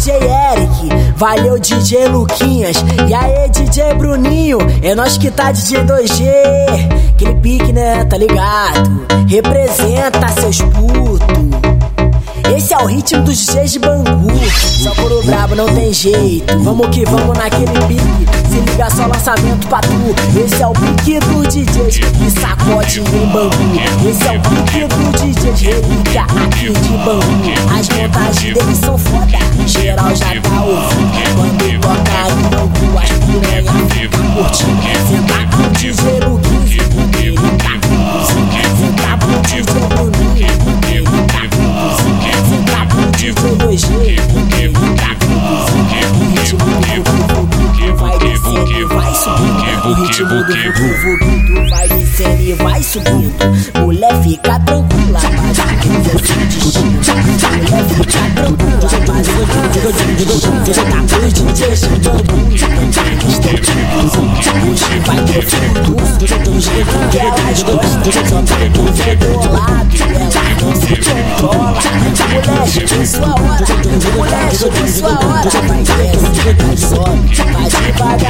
DJ Eric, valeu DJ Luquinhas. E aí, DJ Bruninho, é nós que tá DJ 2G. Aquele pique, né? Tá ligado? Representa seus putos. O ritmo dos DJs de Bangu. Só por brabo não tem jeito. Vamos que vamos naquele pique. Se liga só lançamento pra tu. Esse é o pique do DJs que sacode em Bangu. Esse é o pique do DJs relíquia aqui de Bangu. As montagens deles são foda. Geral já tá ouvindo. O ritmo do vucu vai descendo e vai subindo. Mulher fica tranquila, mas a crise é sem destino. Mulher fica tranquila, mas a crise é Tá com os DJs chegando Eles estão tipo Hoje vai ter futuro Do jeito que elas gostam Só tem que ver do lado Ela não se controla Mulher, chegou sua hora Mulher, chegou sua hora Vai desce, vai sobe Vai chota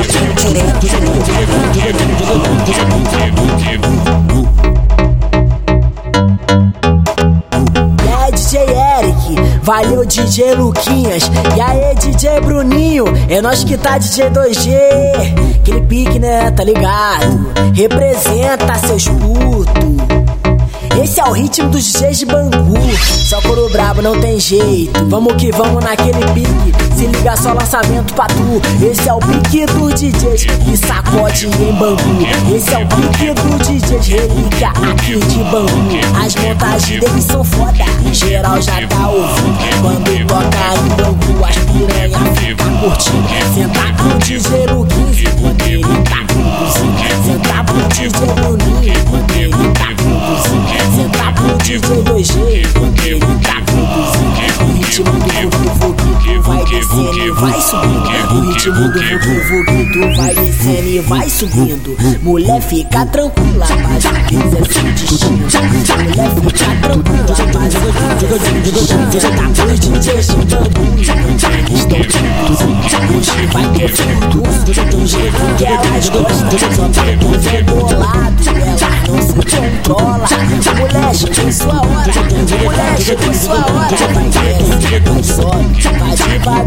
valeu DJ Luquinhas. E aí, DJ Bruninho, é nós que tá DJ 2G. Aquele pique, né? Tá ligado? Representa seus putos. Esse é o ritmo dos DJs de Bangu. Só por o brabo não tem jeito. Vamos que vamos naquele pique. Se liga só lançamento pra tu. Esse é o pique do DJs que sacode em Bangu. Esse é o pique do DJs relíquia aqui de Bangu. As montagens deles são foda. Geral já tá ouvindo. Quando toca em Bangu, as piranha fica curtindo. Senta com o DJ vai subindo. O ritmo do vucu vai descendo e vai subindo. Mulher fica tranquila, mas a crise é destino. Mulher fica tranquila, mas a crise é. Tá os DJs chegando, eles estão. Hoje vai ter futuro, do jeito que elas gostam. Só tem que ver do lado, elas não se controla. Mulher, chegou sua hora. Mulher, chegou sua hora. Vai desce, vai sobe, vai a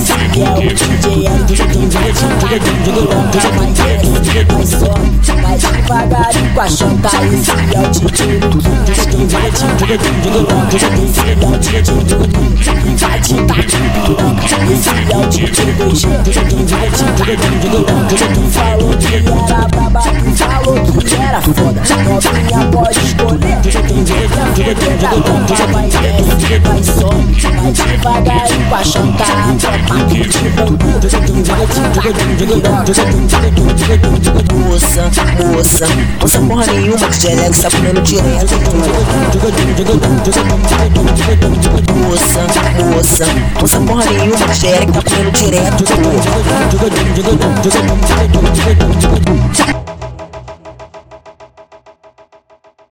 chota. Esse que é o DJ Eric. Vai devagarinho, vai desce, vai sobe, vai devagarinho com a chota. Esse é o DJ Luquinhas. Vai devagarinho, esse é o DJ Luquinhas. Vai te dar de piroca. Esse é o DJ 2G. Vai te dar de piroca. Tu falou foda. Novinha pode escolher Quer da bomba vai desce, vai sobe Vai devagarinho com a chanta Tropa de bambu Vai te Moça, moça Essa porra nenhuma DJ Alex tá comendo direto Moça, moça Essa porra nenhuma DJ Alex tá comendo direto